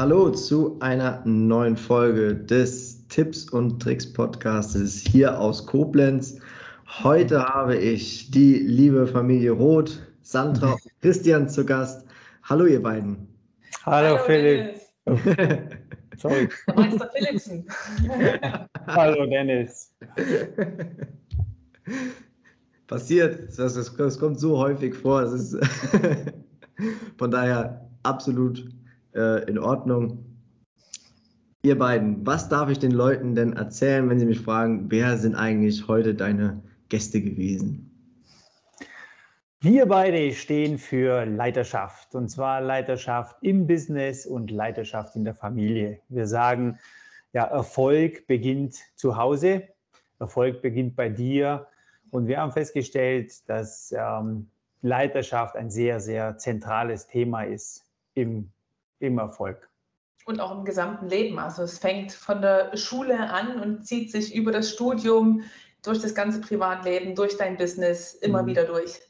Hallo zu einer neuen Folge des Tipps und Tricks Podcastes hier aus Koblenz. Heute habe ich die liebe Familie Roth, Sandra und Christian zu Gast. Hallo ihr beiden. Hallo, Hallo Philipp. Sorry. Meister Philipsen. Hallo Dennis. Passiert, das, das, das, kommt so häufig vor. Ist, von daher absolut äh, in Ordnung. Ihr beiden, was darf ich den Leuten denn erzählen, wenn sie mich fragen, wer sind eigentlich heute deine Gäste gewesen? Wir beide stehen für Leiterschaft und zwar Leiterschaft im Business und Leiterschaft in der Familie. Wir sagen, ja, Erfolg beginnt zu Hause, Erfolg beginnt bei dir und wir haben festgestellt, dass ähm, Leiterschaft ein sehr, sehr zentrales Thema ist im, im Erfolg. Und auch im gesamten Leben. Also es fängt von der Schule an und zieht sich über das Studium, durch das ganze Privatleben, durch dein Business immer mhm. wieder durch.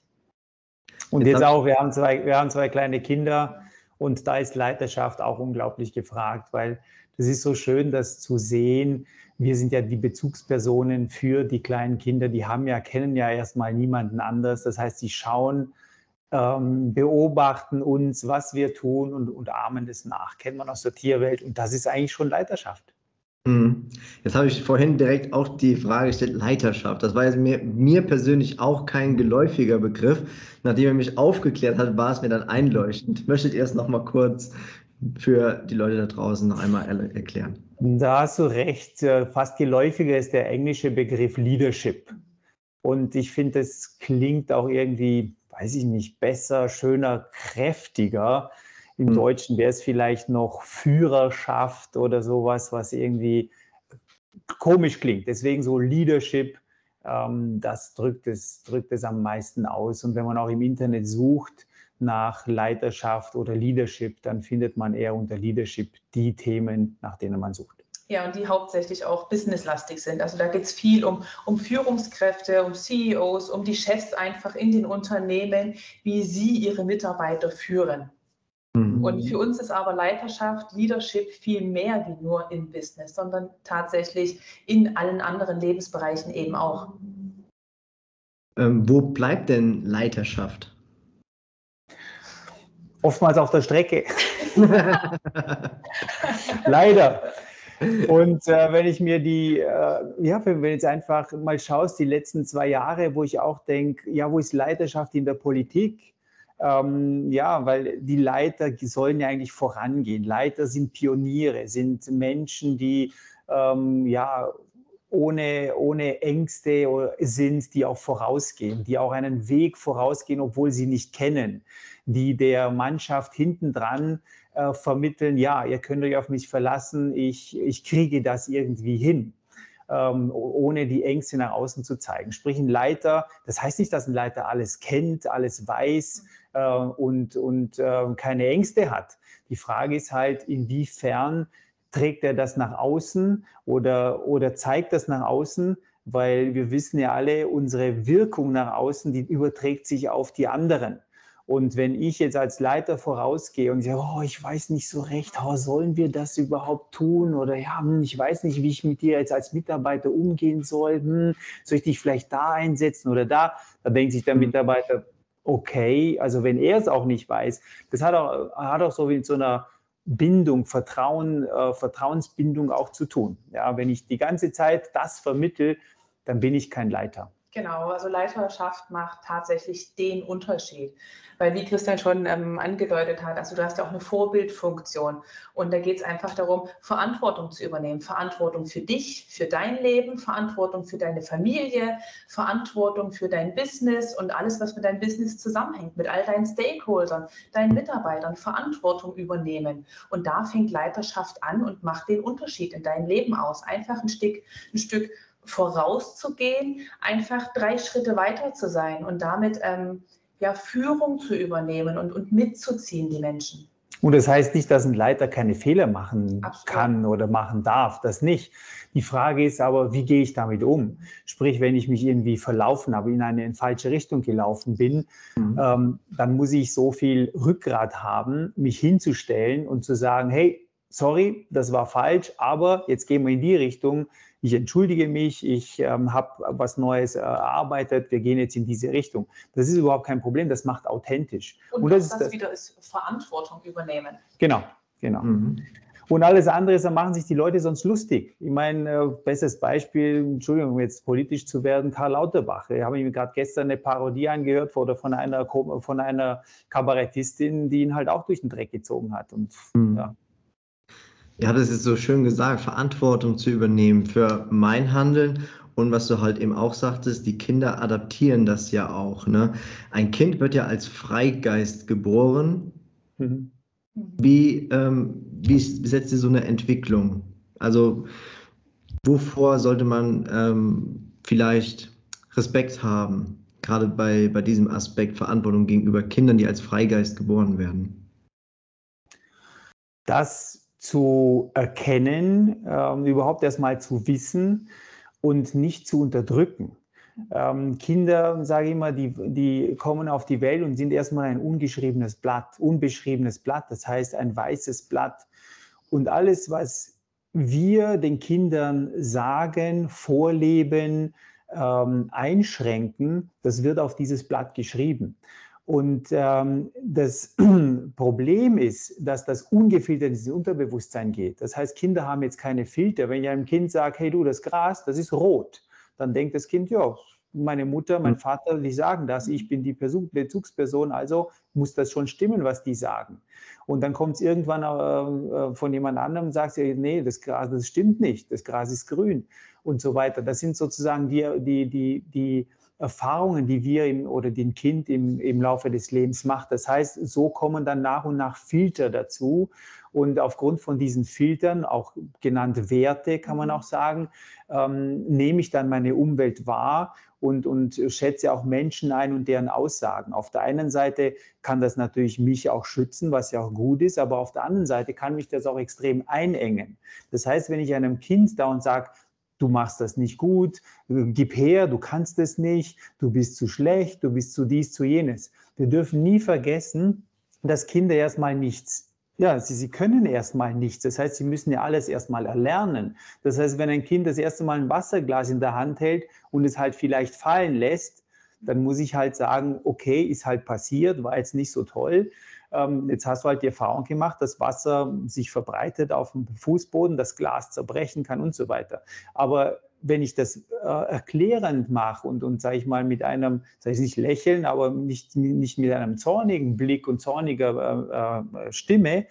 Und jetzt auch, wir haben, zwei, wir haben zwei kleine Kinder und da ist Leiterschaft auch unglaublich gefragt, weil das ist so schön, das zu sehen. Wir sind ja die Bezugspersonen für die kleinen Kinder, die haben ja, kennen ja erstmal niemanden anders. Das heißt, sie schauen, ähm, beobachten uns, was wir tun und, und ahmen das nach. Kennt man aus der Tierwelt und das ist eigentlich schon Leiterschaft. Mhm. Jetzt habe ich vorhin direkt auch die Frage gestellt, Leiterschaft. Das war jetzt mir, mir persönlich auch kein geläufiger Begriff. Nachdem er mich aufgeklärt hat, war es mir dann einleuchtend. Möchtet ihr es nochmal kurz für die Leute da draußen noch einmal erklären? Da hast du recht. Fast geläufiger ist der englische Begriff Leadership. Und ich finde, es klingt auch irgendwie, weiß ich nicht, besser, schöner, kräftiger. Im hm. Deutschen wäre es vielleicht noch Führerschaft oder sowas, was irgendwie komisch klingt. Deswegen so Leadership, ähm, das drückt es, drückt es am meisten aus. Und wenn man auch im Internet sucht nach Leiterschaft oder Leadership, dann findet man eher unter Leadership die Themen, nach denen man sucht. Ja, und die hauptsächlich auch businesslastig sind. Also da geht es viel um, um Führungskräfte, um CEOs, um die Chefs einfach in den Unternehmen, wie sie ihre Mitarbeiter führen. Mhm. Und für uns ist aber Leiterschaft, Leadership viel mehr wie nur im Business, sondern tatsächlich in allen anderen Lebensbereichen eben auch. Ähm, wo bleibt denn Leiterschaft? Oftmals auf der Strecke. Leider. Und äh, wenn ich mir die, äh, ja, wenn du jetzt einfach mal schaust, die letzten zwei Jahre, wo ich auch denke, ja, wo ist Leiterschaft in der Politik? Ähm, ja, weil die Leiter sollen ja eigentlich vorangehen. Leiter sind Pioniere, sind Menschen, die ähm, ja ohne, ohne Ängste sind, die auch vorausgehen, die auch einen Weg vorausgehen, obwohl sie nicht kennen, die der Mannschaft hintendran äh, vermitteln, ja, ihr könnt euch auf mich verlassen, ich, ich kriege das irgendwie hin ähm, ohne die Ängste nach außen zu zeigen. Sprich, ein Leiter, das heißt nicht, dass ein Leiter alles kennt, alles weiß äh, und, und äh, keine Ängste hat. Die Frage ist halt, inwiefern trägt er das nach außen oder, oder zeigt das nach außen, weil wir wissen ja alle, unsere Wirkung nach außen, die überträgt sich auf die anderen. Und wenn ich jetzt als Leiter vorausgehe und sage, oh, ich weiß nicht so recht, oh, sollen wir das überhaupt tun? Oder ja, hm, ich weiß nicht, wie ich mit dir jetzt als Mitarbeiter umgehen soll. Hm, soll ich dich vielleicht da einsetzen oder da? Da denkt sich der mhm. Mitarbeiter, okay, also wenn er es auch nicht weiß, das hat auch, hat auch so mit so einer Bindung, Vertrauen, äh, Vertrauensbindung auch zu tun. Ja, wenn ich die ganze Zeit das vermittel, dann bin ich kein Leiter. Genau, also Leiterschaft macht tatsächlich den Unterschied. Weil wie Christian schon ähm, angedeutet hat, also du hast ja auch eine Vorbildfunktion und da geht es einfach darum, Verantwortung zu übernehmen. Verantwortung für dich, für dein Leben, Verantwortung für deine Familie, Verantwortung für dein Business und alles, was mit deinem Business zusammenhängt, mit all deinen Stakeholdern, deinen Mitarbeitern, Verantwortung übernehmen. Und da fängt Leiterschaft an und macht den Unterschied in deinem Leben aus. Einfach ein Stück, ein Stück vorauszugehen, einfach drei Schritte weiter zu sein und damit ähm, ja, Führung zu übernehmen und, und mitzuziehen, die Menschen. Und das heißt nicht, dass ein Leiter keine Fehler machen Absolut. kann oder machen darf, das nicht. Die Frage ist aber, wie gehe ich damit um? Sprich, wenn ich mich irgendwie verlaufen habe, in eine in falsche Richtung gelaufen bin, mhm. ähm, dann muss ich so viel Rückgrat haben, mich hinzustellen und zu sagen, hey, sorry, das war falsch, aber jetzt gehen wir in die Richtung. Ich entschuldige mich, ich ähm, habe was Neues erarbeitet, wir gehen jetzt in diese Richtung. Das ist überhaupt kein Problem, das macht authentisch. Und, Und das, das, das wieder ist Verantwortung übernehmen. Genau, genau. Mhm. Und alles andere ist, da machen sich die Leute sonst lustig. Ich meine, äh, bestes Beispiel, Entschuldigung, um jetzt politisch zu werden, Karl Lauterbach. Ich habe mir gerade gestern eine Parodie angehört oder von einer, von einer Kabarettistin, die ihn halt auch durch den Dreck gezogen hat. Und, mhm. ja. Ja, das ist so schön gesagt, Verantwortung zu übernehmen für mein Handeln und was du halt eben auch sagtest, die Kinder adaptieren das ja auch. Ne? Ein Kind wird ja als Freigeist geboren. Mhm. Wie, ähm, wie setzt ihr so eine Entwicklung? Also wovor sollte man ähm, vielleicht Respekt haben, gerade bei, bei diesem Aspekt Verantwortung gegenüber Kindern, die als Freigeist geboren werden? Das zu erkennen, äh, überhaupt erstmal zu wissen und nicht zu unterdrücken. Ähm, Kinder, sage ich immer, die, die kommen auf die Welt und sind erstmal ein ungeschriebenes Blatt, unbeschriebenes Blatt, das heißt ein weißes Blatt. Und alles, was wir den Kindern sagen, vorleben, ähm, einschränken, das wird auf dieses Blatt geschrieben. Und ähm, das Problem ist, dass das ungefiltert in das Unterbewusstsein geht. Das heißt, Kinder haben jetzt keine Filter. Wenn ich einem Kind sage, hey du, das Gras, das ist rot, dann denkt das Kind, ja, meine Mutter, mein hm. Vater, die sagen das, ich bin die Bezugsperson, also muss das schon stimmen, was die sagen. Und dann kommt es irgendwann äh, äh, von jemand anderem und sagt, nee, das Gras, das stimmt nicht, das Gras ist grün und so weiter. Das sind sozusagen die, die, die, die Erfahrungen, die wir im, oder den Kind im, im Laufe des Lebens macht. Das heißt, so kommen dann nach und nach Filter dazu. Und aufgrund von diesen Filtern, auch genannte Werte, kann man auch sagen, ähm, nehme ich dann meine Umwelt wahr und, und schätze auch Menschen ein und deren Aussagen. Auf der einen Seite kann das natürlich mich auch schützen, was ja auch gut ist, aber auf der anderen Seite kann mich das auch extrem einengen. Das heißt, wenn ich einem Kind da und sage, du machst das nicht gut, gib her, du kannst es nicht, du bist zu schlecht, du bist zu dies, zu jenes. Wir dürfen nie vergessen, dass Kinder erstmal nichts ja, sie, sie können erstmal nichts. Das heißt, sie müssen ja alles erstmal erlernen. Das heißt, wenn ein Kind das erste Mal ein Wasserglas in der Hand hält und es halt vielleicht fallen lässt, dann muss ich halt sagen, okay, ist halt passiert, war jetzt nicht so toll. Ähm, jetzt hast du halt die Erfahrung gemacht, dass Wasser sich verbreitet auf dem Fußboden, das Glas zerbrechen kann und so weiter. Aber wenn ich das äh, erklärend mache und, und sage ich mal, mit einem, sage ich nicht lächeln, aber nicht, nicht mit einem zornigen Blick und zorniger äh, äh, Stimme,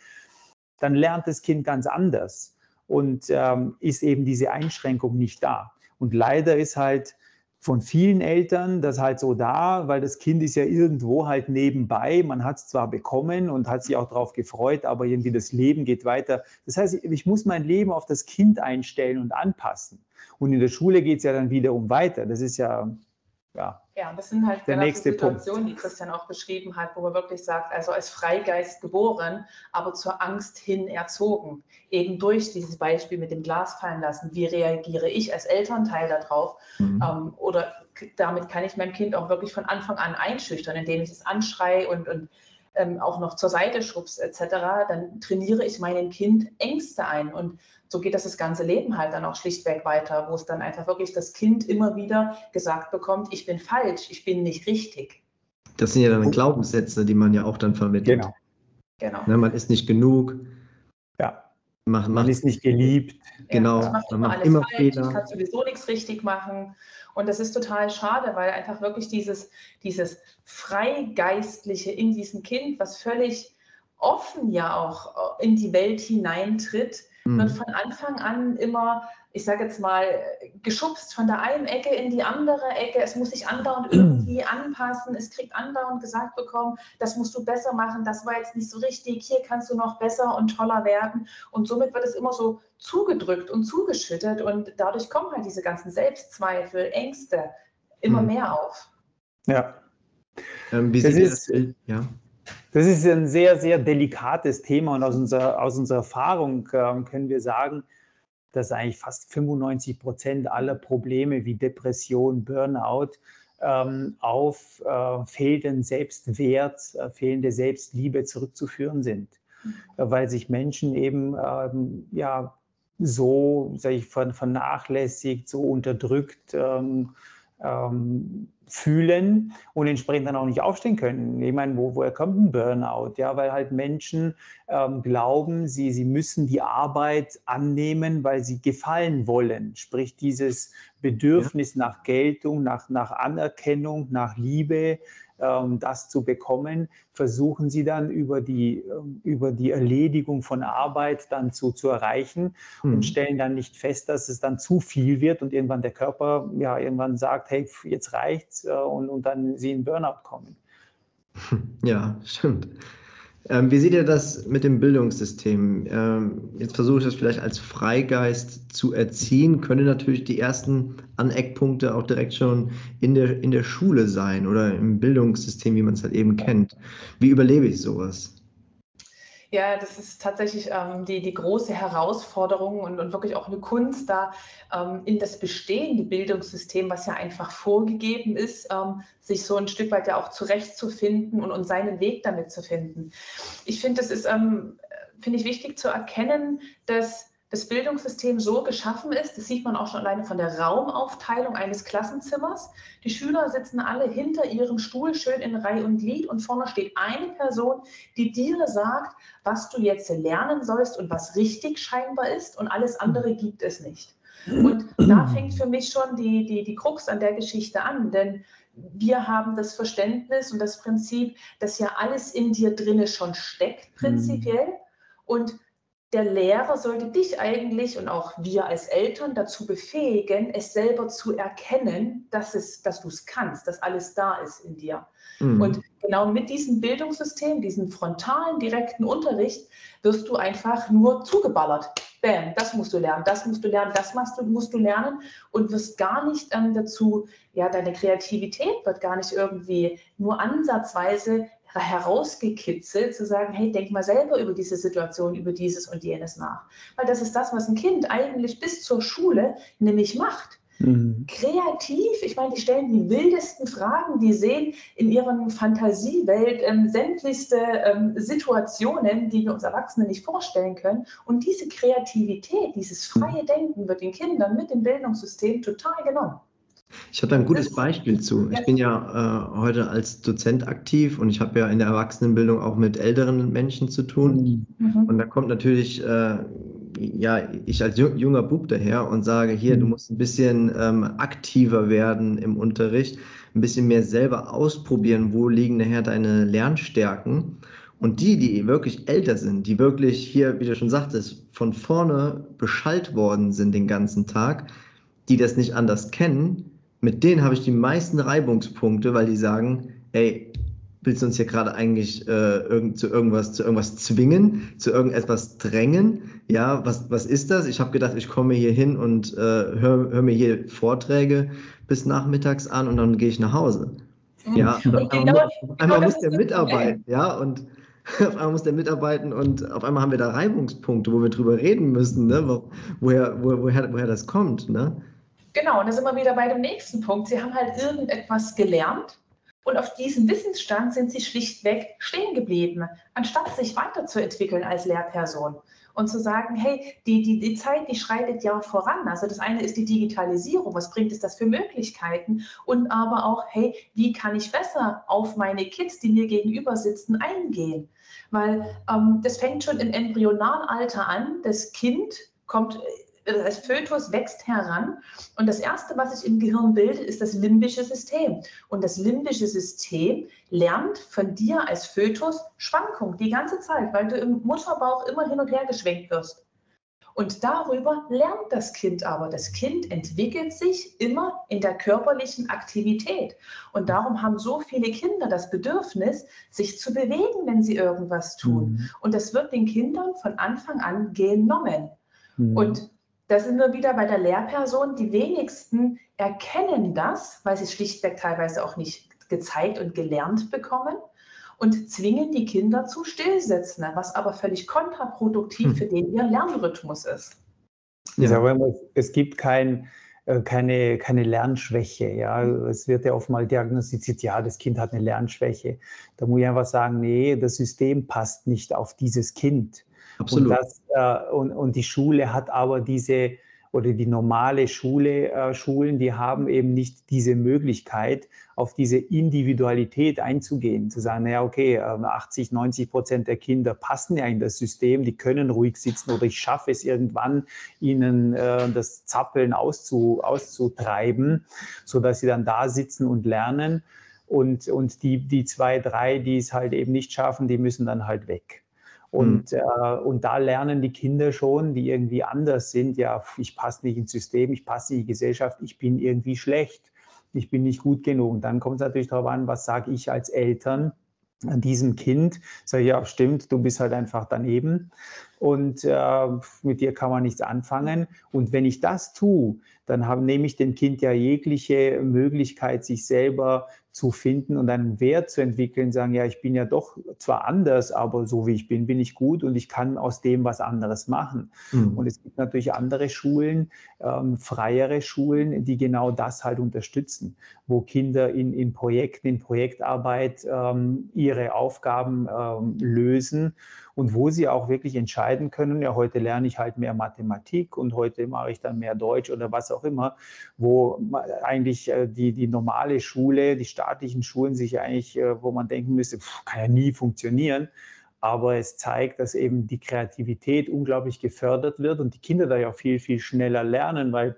dann lernt das Kind ganz anders und ähm, ist eben diese Einschränkung nicht da. Und leider ist halt von vielen Eltern das halt so da, weil das Kind ist ja irgendwo halt nebenbei. Man hat es zwar bekommen und hat sich auch darauf gefreut, aber irgendwie das Leben geht weiter. Das heißt, ich muss mein Leben auf das Kind einstellen und anpassen. Und in der Schule geht es ja dann wiederum weiter. Das ist ja, ja, ja, das sind halt der nächste Situationen, Punkt. die Christian auch beschrieben hat, wo man wirklich sagt, also als Freigeist geboren, aber zur Angst hin erzogen. Eben durch dieses Beispiel mit dem Glas fallen lassen. Wie reagiere ich als Elternteil darauf? Mhm. Ähm, oder damit kann ich mein Kind auch wirklich von Anfang an einschüchtern, indem ich es anschreie und, und ähm, auch noch zur Seite schubst etc., dann trainiere ich meinem Kind Ängste ein. Und so geht das das ganze Leben halt dann auch schlichtweg weiter, wo es dann einfach wirklich das Kind immer wieder gesagt bekommt, ich bin falsch, ich bin nicht richtig. Das sind ja dann Glaubenssätze, die man ja auch dann vermittelt. Genau. genau. Ne, man ist nicht genug. Ja. Man, man ist nicht geliebt. Genau. Ja, man macht immer, falsch, Fehler. Ich kann sowieso nichts richtig machen. Und das ist total schade, weil einfach wirklich dieses, dieses Freigeistliche in diesem Kind, was völlig offen ja auch in die Welt hineintritt, mhm. wird von Anfang an immer, ich sage jetzt mal, geschubst von der einen Ecke in die andere Ecke. Es muss sich andauernd irgendwie anpassen. Es kriegt andauernd gesagt bekommen, das musst du besser machen, das war jetzt nicht so richtig, hier kannst du noch besser und toller werden. Und somit wird es immer so zugedrückt und zugeschüttet und dadurch kommen halt diese ganzen Selbstzweifel, Ängste immer mhm. mehr auf. Ja. Ähm, wie das ist, das? Ja. Das ist ein sehr, sehr delikates Thema und aus unserer, aus unserer Erfahrung äh, können wir sagen, dass eigentlich fast 95 Prozent aller Probleme wie Depression, Burnout ähm, auf äh, fehlenden Selbstwert, äh, fehlende Selbstliebe zurückzuführen sind. weil sich Menschen eben ähm, ja so, sage ich, vernachlässigt, so unterdrückt ähm, ähm, fühlen und entsprechend dann auch nicht aufstehen können. Ich meine, wo, woher kommt ein Burnout? Ja, weil halt Menschen ähm, glauben, sie, sie müssen die Arbeit annehmen, weil sie gefallen wollen. Sprich, dieses Bedürfnis ja. nach Geltung, nach, nach Anerkennung, nach Liebe, das zu bekommen, versuchen sie dann über die, ähm, über die Erledigung von Arbeit dann zu, zu erreichen mhm. und stellen dann nicht fest, dass es dann zu viel wird und irgendwann der Körper ja irgendwann sagt, hey, jetzt reicht's äh, und, und dann sie in Burnout kommen. Ja, stimmt. Ähm, wie seht ihr das mit dem Bildungssystem? Ähm, jetzt versuche ich das vielleicht als Freigeist zu erziehen. Könnte natürlich die ersten Aneckpunkte auch direkt schon in der, in der Schule sein oder im Bildungssystem, wie man es halt eben kennt. Wie überlebe ich sowas? Ja, das ist tatsächlich ähm, die, die große Herausforderung und, und wirklich auch eine Kunst, da ähm, in das bestehende Bildungssystem, was ja einfach vorgegeben ist, ähm, sich so ein Stück weit ja auch zurechtzufinden und, und seinen Weg damit zu finden. Ich finde, das ist, ähm, finde ich wichtig zu erkennen, dass das Bildungssystem so geschaffen ist, das sieht man auch schon alleine von der Raumaufteilung eines Klassenzimmers. Die Schüler sitzen alle hinter ihrem Stuhl schön in Reihe und Glied und vorne steht eine Person, die dir sagt, was du jetzt lernen sollst und was richtig scheinbar ist und alles andere gibt es nicht. Und da fängt für mich schon die, die, die Krux an der Geschichte an, denn wir haben das Verständnis und das Prinzip, dass ja alles in dir drinne schon steckt, prinzipiell. Und der Lehrer sollte dich eigentlich und auch wir als Eltern dazu befähigen, es selber zu erkennen, dass, es, dass du es kannst, dass alles da ist in dir. Mhm. Und genau mit diesem Bildungssystem, diesem frontalen, direkten Unterricht, wirst du einfach nur zugeballert. Bam, das musst du lernen, das musst du lernen, das musst du, musst du lernen und wirst gar nicht ähm, dazu, ja, deine Kreativität wird gar nicht irgendwie nur ansatzweise herausgekitzelt, zu sagen, hey, denk mal selber über diese Situation, über dieses und jenes nach. Weil das ist das, was ein Kind eigentlich bis zur Schule nämlich macht. Mhm. Kreativ, ich meine, die stellen die wildesten Fragen, die sehen in ihrer Fantasiewelt ähm, sämtlichste ähm, Situationen, die wir uns Erwachsene nicht vorstellen können. Und diese Kreativität, dieses freie Denken wird den Kindern mit dem Bildungssystem total genommen. Ich habe da ein gutes Beispiel zu. Ich bin ja äh, heute als Dozent aktiv und ich habe ja in der Erwachsenenbildung auch mit älteren Menschen zu tun. Mhm. Und da kommt natürlich, äh, ja, ich als junger Bub daher und sage, hier, du mhm. musst ein bisschen ähm, aktiver werden im Unterricht, ein bisschen mehr selber ausprobieren, wo liegen nachher deine Lernstärken. Und die, die wirklich älter sind, die wirklich hier, wie du schon sagtest, von vorne beschallt worden sind den ganzen Tag, die das nicht anders kennen, mit denen habe ich die meisten Reibungspunkte, weil die sagen, ey, willst du uns hier gerade eigentlich äh, irgend, zu irgendwas zu irgendwas zwingen, zu irgendetwas drängen? Ja, was, was ist das? Ich habe gedacht, ich komme hier hin und äh, höre hör mir hier Vorträge bis nachmittags an und dann gehe ich nach Hause. Ja, und auf einmal, genau, auf einmal muss der mitarbeiten, ja, und auf einmal muss der mitarbeiten und auf einmal haben wir da Reibungspunkte, wo wir drüber reden müssen, ne, wo, woher, wo, woher, woher das kommt, ne? Genau, und da sind wir wieder bei dem nächsten Punkt. Sie haben halt irgendetwas gelernt und auf diesem Wissensstand sind sie schlichtweg stehen geblieben, anstatt sich weiterzuentwickeln als Lehrperson und zu sagen, hey, die, die, die Zeit, die schreitet ja voran. Also das eine ist die Digitalisierung, was bringt es das für Möglichkeiten? Und aber auch, hey, wie kann ich besser auf meine Kids, die mir gegenüber sitzen, eingehen? Weil ähm, das fängt schon im Embryonalalter an. Das Kind kommt das Fötus wächst heran und das Erste, was sich im Gehirn bildet, ist das limbische System. Und das limbische System lernt von dir als Fötus Schwankung die ganze Zeit, weil du im Mutterbauch immer hin und her geschwenkt wirst. Und darüber lernt das Kind aber. Das Kind entwickelt sich immer in der körperlichen Aktivität. Und darum haben so viele Kinder das Bedürfnis, sich zu bewegen, wenn sie irgendwas tun. Mhm. Und das wird den Kindern von Anfang an genommen. Mhm. Und da sind wir wieder bei der Lehrperson. Die wenigsten erkennen das, weil sie es schlichtweg teilweise auch nicht gezeigt und gelernt bekommen und zwingen die Kinder zu Stillsitzen, was aber völlig kontraproduktiv hm. für den ihr Lernrhythmus ist. Ja. Sage, es gibt kein äh, keine, keine Lernschwäche. Ja. Es wird ja oft mal diagnostiziert, ja, das Kind hat eine Lernschwäche. Da muss ich einfach sagen, nee, das System passt nicht auf dieses Kind. Absolut. Und, das, äh, und, und die Schule hat aber diese oder die normale Schule, äh, Schulen, die haben eben nicht diese Möglichkeit, auf diese Individualität einzugehen, zu sagen, naja, okay, 80, ähm, 90 Prozent der Kinder passen ja in das System, die können ruhig sitzen oder ich schaffe es irgendwann, ihnen äh, das Zappeln auszu, auszutreiben, sodass sie dann da sitzen und lernen. Und, und die, die zwei, drei, die es halt eben nicht schaffen, die müssen dann halt weg. Und, mhm. äh, und da lernen die Kinder schon, die irgendwie anders sind, ja, ich passe nicht ins System, ich passe nicht in die Gesellschaft, ich bin irgendwie schlecht, ich bin nicht gut genug. Und dann kommt es natürlich darauf an, was sage ich als Eltern an diesem Kind? Sage ich, ja, stimmt, du bist halt einfach daneben und äh, mit dir kann man nichts anfangen. Und wenn ich das tue, dann habe, nehme ich dem Kind ja jegliche Möglichkeit, sich selber zu finden und einen Wert zu entwickeln, sagen, ja, ich bin ja doch zwar anders, aber so wie ich bin, bin ich gut und ich kann aus dem was anderes machen. Mhm. Und es gibt natürlich andere Schulen, ähm, freiere Schulen, die genau das halt unterstützen, wo Kinder in, in Projekten, in Projektarbeit ähm, ihre Aufgaben ähm, lösen und wo sie auch wirklich entscheiden können, ja, heute lerne ich halt mehr Mathematik und heute mache ich dann mehr Deutsch oder was auch immer, wo eigentlich äh, die, die normale Schule, die staatlichen Schulen sich eigentlich, äh, wo man denken müsste, pff, kann ja nie funktionieren. Aber es zeigt, dass eben die Kreativität unglaublich gefördert wird und die Kinder da ja viel, viel schneller lernen, weil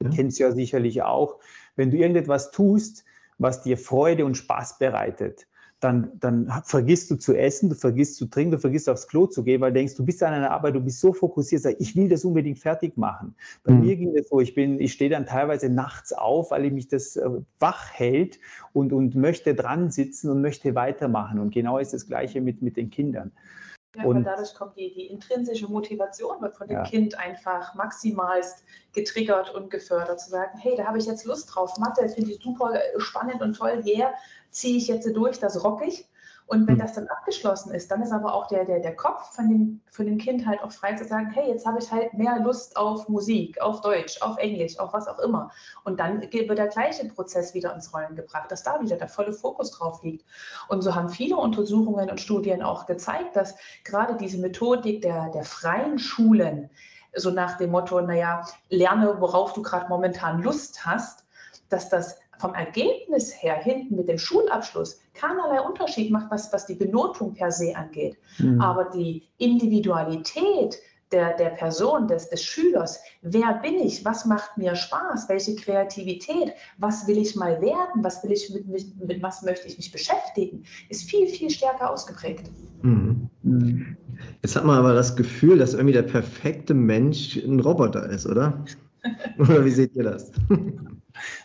ja. du kennst ja sicherlich auch, wenn du irgendetwas tust, was dir Freude und Spaß bereitet, dann, dann vergisst du zu essen, du vergisst zu trinken, du vergisst aufs Klo zu gehen, weil du denkst, du bist an einer Arbeit, du bist so fokussiert, sag, ich will das unbedingt fertig machen. Bei mhm. mir ging das so, ich bin, ich stehe dann teilweise nachts auf, weil ich mich das äh, wach hält und, und möchte dran sitzen und möchte weitermachen. Und genau ist das Gleiche mit, mit den Kindern. Ja, und dadurch kommt die, die intrinsische Motivation, wird von dem ja. Kind einfach maximalst getriggert und gefördert, zu sagen, hey, da habe ich jetzt Lust drauf, Mathe finde ich super spannend und toll, yeah, ziehe ich jetzt durch, das rock ich. Und wenn hm. das dann abgeschlossen ist, dann ist aber auch der, der, der Kopf von dem, von dem Kind halt auch frei zu sagen, hey, jetzt habe ich halt mehr Lust auf Musik, auf Deutsch, auf Englisch, auf was auch immer. Und dann wird der gleiche Prozess wieder ins Rollen gebracht, dass da wieder der volle Fokus drauf liegt. Und so haben viele Untersuchungen und Studien auch gezeigt, dass gerade diese Methodik der, der freien Schulen, so nach dem Motto, naja, lerne, worauf du gerade momentan Lust hast, dass das vom Ergebnis her hinten mit dem Schulabschluss keinerlei Unterschied macht, was, was die Benotung per se angeht. Mhm. Aber die Individualität der, der Person, des, des Schülers, wer bin ich, was macht mir Spaß, welche Kreativität, was will ich mal werden, was will ich mit, mit, mit was möchte ich mich beschäftigen, ist viel, viel stärker ausgeprägt. Mhm. mhm. Jetzt hat man aber das Gefühl, dass irgendwie der perfekte Mensch ein Roboter ist, oder? oder wie seht ihr das?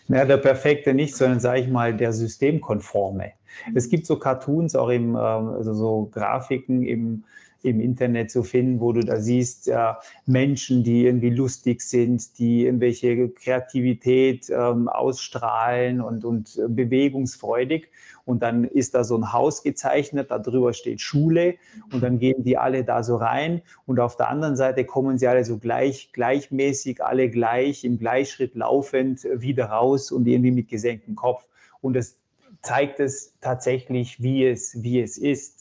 Naja, der perfekte nicht, sondern sage ich mal der systemkonforme. Es gibt so Cartoons, auch im, ähm, also so Grafiken im, im Internet zu finden, wo du da siehst, äh, Menschen, die irgendwie lustig sind, die irgendwelche Kreativität ähm, ausstrahlen und, und bewegungsfreudig. Und dann ist da so ein Haus gezeichnet, darüber steht Schule und dann gehen die alle da so rein. Und auf der anderen Seite kommen sie alle so gleich, gleichmäßig, alle gleich, im Gleichschritt laufend wieder raus und irgendwie mit gesenktem Kopf. Und das zeigt es tatsächlich, wie es, wie es ist.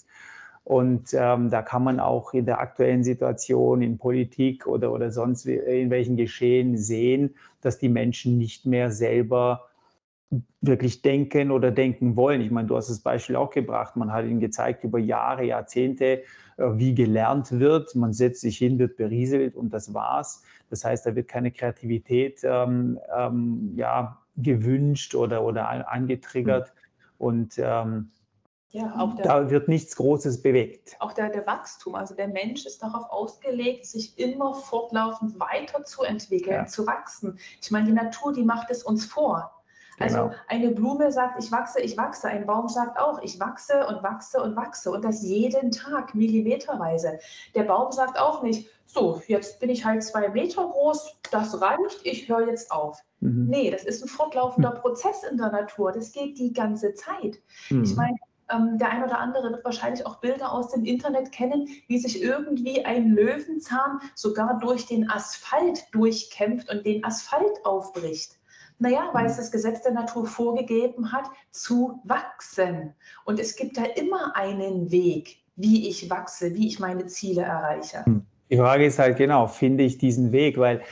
Und ähm, da kann man auch in der aktuellen Situation in Politik oder, oder sonst in welchen Geschehen sehen, dass die Menschen nicht mehr selber wirklich denken oder denken wollen. Ich meine, du hast das Beispiel auch gebracht. Man hat ihnen gezeigt über Jahre, Jahrzehnte, äh, wie gelernt wird. Man setzt sich hin, wird berieselt und das war's. Das heißt, da wird keine Kreativität ähm, ähm, ja, gewünscht oder, oder angetriggert. Mhm. Und ähm, ja, auch der, da wird nichts Großes bewegt. Auch der, der Wachstum, also der Mensch ist darauf ausgelegt, sich immer fortlaufend weiterzuentwickeln, ja. zu wachsen. Ich meine, die Natur, die macht es uns vor. Also genau. eine Blume sagt, ich wachse, ich wachse. Ein Baum sagt auch, ich wachse und wachse und wachse. Und das jeden Tag, millimeterweise. Der Baum sagt auch nicht, so, jetzt bin ich halt zwei Meter groß, das reicht, ich höre jetzt auf. Mhm. Nee, das ist ein fortlaufender Prozess in der Natur. Das geht die ganze Zeit. Mhm. Ich meine, ähm, der ein oder andere wird wahrscheinlich auch Bilder aus dem Internet kennen, wie sich irgendwie ein Löwenzahn sogar durch den Asphalt durchkämpft und den Asphalt aufbricht. Naja, weil es das Gesetz der Natur vorgegeben hat, zu wachsen. Und es gibt da immer einen Weg, wie ich wachse, wie ich meine Ziele erreiche. Hm. Die Frage ist halt genau, finde ich diesen Weg, weil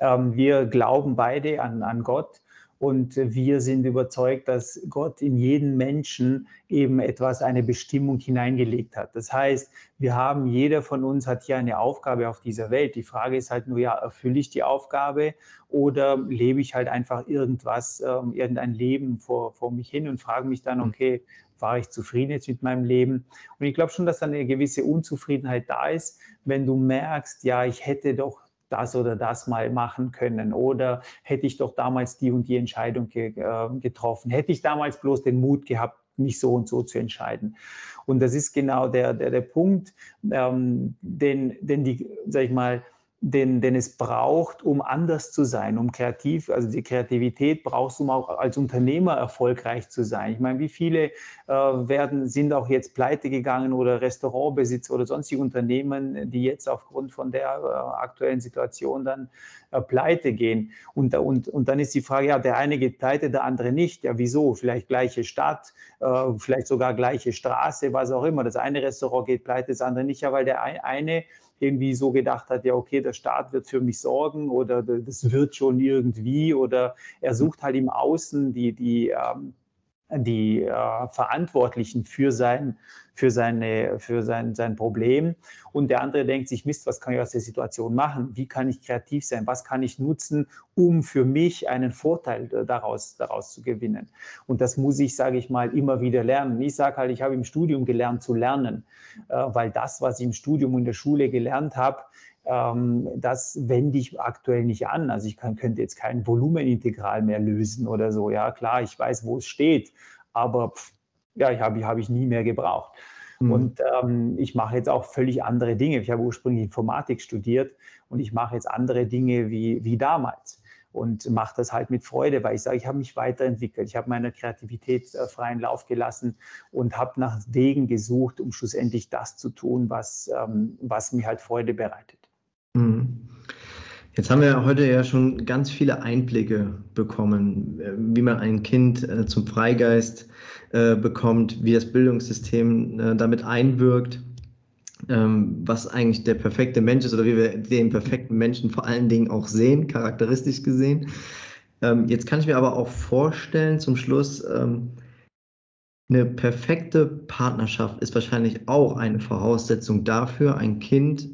ähm, wir glauben beide an, an Gott und wir sind überzeugt, dass Gott in jeden Menschen eben etwas, eine Bestimmung hineingelegt hat. Das heißt, wir haben, jeder von uns hat hier eine Aufgabe auf dieser Welt. Die Frage ist halt nur, ja, erfülle ich die Aufgabe oder lebe ich halt einfach irgendwas, äh, irgendein Leben vor, vor mich hin und frage mich dann, hm. okay, war ich zufrieden jetzt mit meinem Leben? Und ich glaube schon, dass da eine gewisse Unzufriedenheit da ist, wenn du merkst, ja, ich hätte doch das oder das mal machen können. Oder hätte ich doch damals die und die Entscheidung ge äh, getroffen, hätte ich damals bloß den Mut gehabt, mich so und so zu entscheiden. Und das ist genau der, der, der Punkt, ähm, den, den die, sag ich mal, den, den es braucht, um anders zu sein, um kreativ, also die Kreativität brauchst du, um auch als Unternehmer erfolgreich zu sein. Ich meine, wie viele äh, werden, sind auch jetzt pleite gegangen oder Restaurantbesitzer oder sonstige Unternehmen, die jetzt aufgrund von der äh, aktuellen Situation dann äh, pleite gehen. Und, und, und dann ist die Frage, ja, der eine geht pleite, der andere nicht. Ja, wieso? Vielleicht gleiche Stadt, äh, vielleicht sogar gleiche Straße, was auch immer. Das eine Restaurant geht pleite, das andere nicht, ja, weil der eine irgendwie so gedacht hat, ja, okay, der Staat wird für mich sorgen oder das wird schon irgendwie oder er sucht halt im Außen die, die, ähm, die äh, Verantwortlichen für sein, für, seine, für sein, sein Problem. Und der andere denkt sich, Mist, was kann ich aus der Situation machen? Wie kann ich kreativ sein? Was kann ich nutzen, um für mich einen Vorteil daraus, daraus zu gewinnen? Und das muss ich, sage ich mal, immer wieder lernen. Ich sage halt, ich habe im Studium gelernt zu lernen, äh, weil das, was ich im Studium und in der Schule gelernt habe, ähm, das wende ich aktuell nicht an. Also ich kann, könnte jetzt kein Volumenintegral mehr lösen oder so. Ja, klar, ich weiß, wo es steht, aber pff, ja, ich habe hab ich nie mehr gebraucht. Mhm. Und ähm, ich mache jetzt auch völlig andere Dinge. Ich habe ursprünglich Informatik studiert und ich mache jetzt andere Dinge wie, wie damals und mache das halt mit Freude, weil ich sage, ich habe mich weiterentwickelt, ich habe meiner Kreativität äh, freien Lauf gelassen und habe nach Wegen gesucht, um schlussendlich das zu tun, was, ähm, was mir halt Freude bereitet. Mhm. Jetzt haben wir heute ja schon ganz viele Einblicke bekommen, äh, wie man ein Kind äh, zum Freigeist äh, bekommt, wie das Bildungssystem damit einwirkt, ähm, was eigentlich der perfekte Mensch ist oder wie wir den perfekten Menschen vor allen Dingen auch sehen, charakteristisch gesehen. Ähm, jetzt kann ich mir aber auch vorstellen, zum Schluss, ähm, eine perfekte Partnerschaft ist wahrscheinlich auch eine Voraussetzung dafür, ein Kind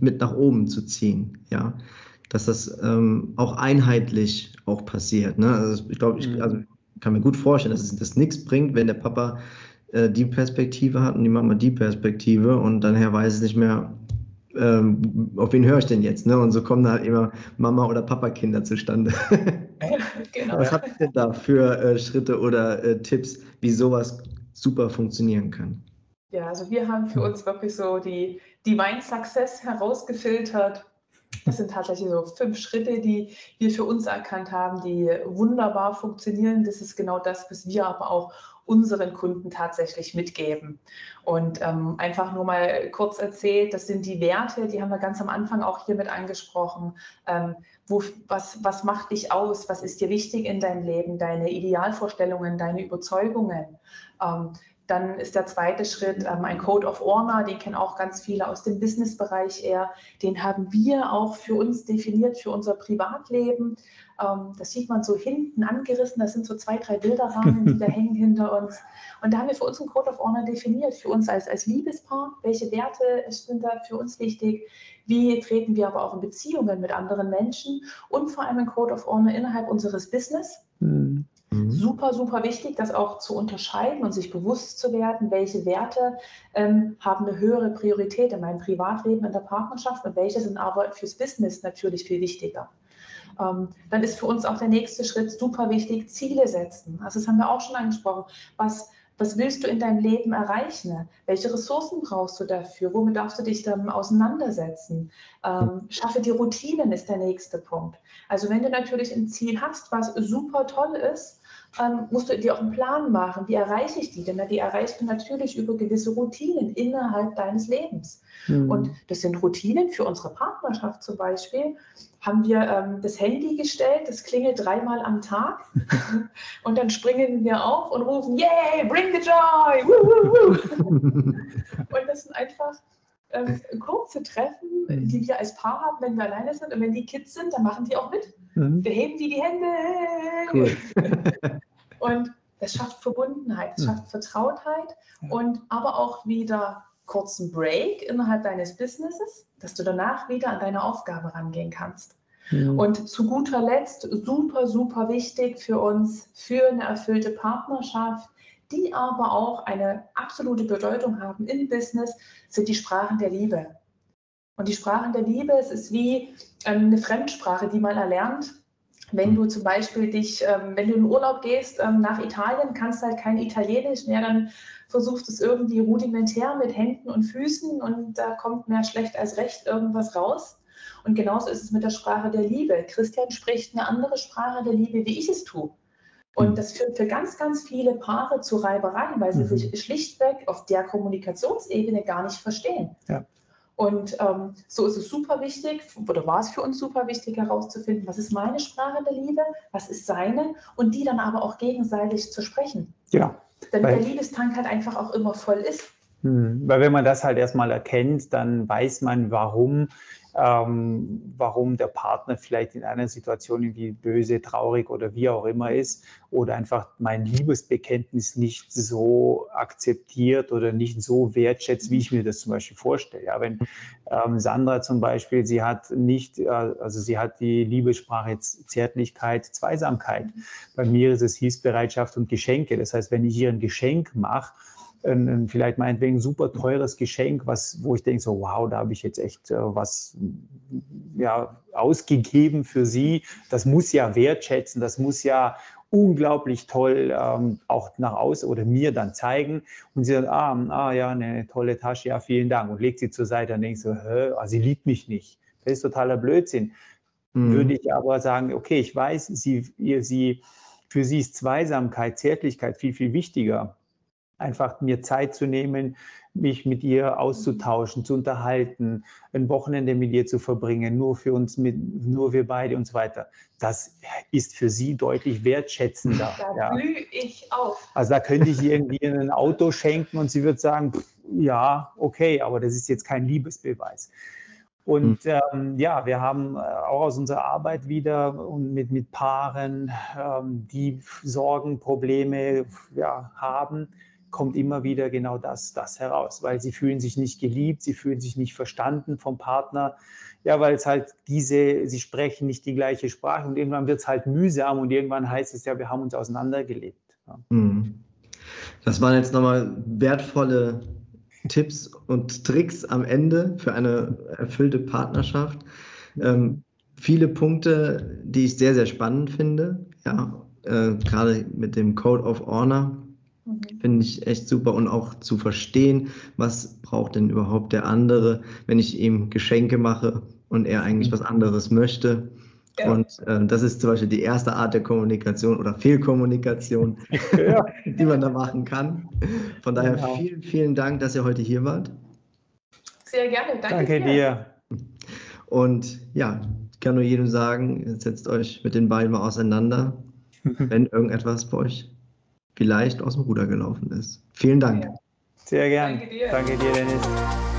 mit nach oben zu ziehen, ja, dass das ähm, auch einheitlich auch passiert. Ne? Also ich glaube, ich mhm. also, kann mir gut vorstellen, dass es das nichts bringt, wenn der Papa äh, die Perspektive hat und die Mama die Perspektive und dann her weiß es nicht mehr, ähm, auf wen höre ich denn jetzt? Ne? Und so kommen halt immer Mama- oder Papa-Kinder zustande. genau. Was habt ihr denn da für äh, Schritte oder äh, Tipps, wie sowas super funktionieren kann? Ja, also wir haben für uns wirklich so die, Divine Success herausgefiltert. Das sind tatsächlich so fünf Schritte, die wir für uns erkannt haben, die wunderbar funktionieren. Das ist genau das, was wir aber auch unseren Kunden tatsächlich mitgeben. Und ähm, einfach nur mal kurz erzählt, das sind die Werte, die haben wir ganz am Anfang auch hier mit angesprochen. Ähm, wo, was, was macht dich aus? Was ist dir wichtig in deinem Leben? Deine Idealvorstellungen, deine Überzeugungen? Ähm, dann ist der zweite Schritt ähm, ein Code of Honor, den kennen auch ganz viele aus dem Businessbereich eher. Den haben wir auch für uns definiert, für unser Privatleben. Ähm, das sieht man so hinten angerissen, das sind so zwei, drei Bilderrahmen, die da hängen hinter uns. Und da haben wir für uns einen Code of Honor definiert, für uns als, als Liebespaar. Welche Werte sind da für uns wichtig? Wie treten wir aber auch in Beziehungen mit anderen Menschen? Und vor allem ein Code of Honor innerhalb unseres Business. Mhm Mhm. Super, super wichtig, das auch zu unterscheiden und sich bewusst zu werden, welche Werte ähm, haben eine höhere Priorität in meinem Privatleben, in der Partnerschaft und welche sind aber fürs Business natürlich viel wichtiger. Ähm, dann ist für uns auch der nächste Schritt super wichtig, Ziele setzen. Also das haben wir auch schon angesprochen. Was, was willst du in deinem Leben erreichen? Welche Ressourcen brauchst du dafür? Womit darfst du dich dann auseinandersetzen? Ähm, schaffe die Routinen ist der nächste Punkt. Also wenn du natürlich ein Ziel hast, was super toll ist, ähm, musst du dir auch einen Plan machen. Wie erreiche ich die? Denn die erreichst du natürlich über gewisse Routinen innerhalb deines Lebens. Mhm. Und das sind Routinen für unsere Partnerschaft zum Beispiel. Haben wir ähm, das Handy gestellt, das klingelt dreimal am Tag und dann springen wir auf und rufen, yay, bring the joy! Woo, woo, woo. und das sind einfach ähm, kurze Treffen, mhm. die wir als Paar haben, wenn wir alleine sind. Und wenn die Kids sind, dann machen die auch mit. Mhm. Wir heben die die Hände. Cool. und das schafft Verbundenheit, es mhm. schafft Vertrautheit und aber auch wieder kurzen Break innerhalb deines Businesses, dass du danach wieder an deine Aufgabe rangehen kannst. Mhm. Und zu guter Letzt, super, super wichtig für uns, für eine erfüllte Partnerschaft, die aber auch eine absolute Bedeutung haben im Business, sind die Sprachen der Liebe. Und die Sprachen der Liebe, es ist wie ähm, eine Fremdsprache, die man erlernt. Wenn du zum Beispiel dich, ähm, wenn du in Urlaub gehst ähm, nach Italien, kannst du halt kein Italienisch mehr, dann versuchst es irgendwie rudimentär mit Händen und Füßen und da kommt mehr schlecht als recht irgendwas raus. Und genauso ist es mit der Sprache der Liebe. Christian spricht eine andere Sprache der Liebe, wie ich es tue. Und mhm. das führt für ganz, ganz viele Paare zu Reibereien, weil sie mhm. sich schlichtweg auf der Kommunikationsebene gar nicht verstehen. Ja. Und ähm, so ist es super wichtig, oder war es für uns super wichtig herauszufinden, was ist meine Sprache der Liebe, was ist seine, und die dann aber auch gegenseitig zu sprechen. Ja. Damit der Liebestank halt einfach auch immer voll ist. Hm, weil wenn man das halt erstmal erkennt, dann weiß man, warum ähm, warum der Partner vielleicht in einer Situation irgendwie böse, traurig oder wie auch immer ist oder einfach mein Liebesbekenntnis nicht so akzeptiert oder nicht so wertschätzt, wie ich mir das zum Beispiel vorstelle. Ja, wenn ähm, Sandra zum Beispiel, sie hat nicht, äh, also sie hat die Liebessprache Zärtlichkeit, Zweisamkeit. Bei mir ist es Hilfsbereitschaft und Geschenke. Das heißt, wenn ich ihr ein Geschenk mache, ein, ein vielleicht meinetwegen super teures Geschenk, was, wo ich denke, so wow, da habe ich jetzt echt äh, was ja, ausgegeben für sie. Das muss ja wertschätzen, das muss ja unglaublich toll ähm, auch nach außen oder mir dann zeigen. Und sie sagt, ah, ah ja, eine tolle Tasche, ja, vielen Dank. Und legt sie zur Seite und denkt so, hä, ah, sie liebt mich nicht. Das ist totaler Blödsinn. Mhm. Würde ich aber sagen, okay, ich weiß, sie, ihr, sie, für sie ist Zweisamkeit, Zärtlichkeit viel, viel wichtiger einfach mir Zeit zu nehmen, mich mit ihr auszutauschen, zu unterhalten, ein Wochenende mit ihr zu verbringen, nur für uns, mit, nur wir beide und so weiter. Das ist für sie deutlich wertschätzender. Da ja. blühe ich auf. Also da könnte ich irgendwie ein Auto schenken und sie wird sagen, pff, ja, okay, aber das ist jetzt kein Liebesbeweis. Und hm. ähm, ja, wir haben äh, auch aus unserer Arbeit wieder mit, mit Paaren, ähm, die Sorgen, Probleme ja, haben, kommt immer wieder genau das, das heraus, weil sie fühlen sich nicht geliebt, sie fühlen sich nicht verstanden vom Partner. Ja, weil es halt diese, sie sprechen nicht die gleiche Sprache und irgendwann wird es halt mühsam und irgendwann heißt es ja, wir haben uns auseinandergelebt. Ja. Mhm. Das waren jetzt nochmal wertvolle Tipps und Tricks am Ende für eine erfüllte Partnerschaft. Ähm, viele Punkte, die ich sehr, sehr spannend finde. Ja, äh, gerade mit dem Code of Honor Mhm. Finde ich echt super und auch zu verstehen, was braucht denn überhaupt der andere, wenn ich ihm Geschenke mache und er eigentlich mhm. was anderes möchte. Ja. Und äh, das ist zum Beispiel die erste Art der Kommunikation oder Fehlkommunikation, ja. die man da machen kann. Von daher genau. vielen, vielen Dank, dass ihr heute hier wart. Sehr gerne, danke, danke dir. dir. Und ja, ich kann nur jedem sagen, setzt euch mit den beiden mal auseinander, wenn irgendetwas bei euch vielleicht aus dem Ruder gelaufen ist. Vielen Dank. Sehr gern. Danke dir, Danke dir Dennis.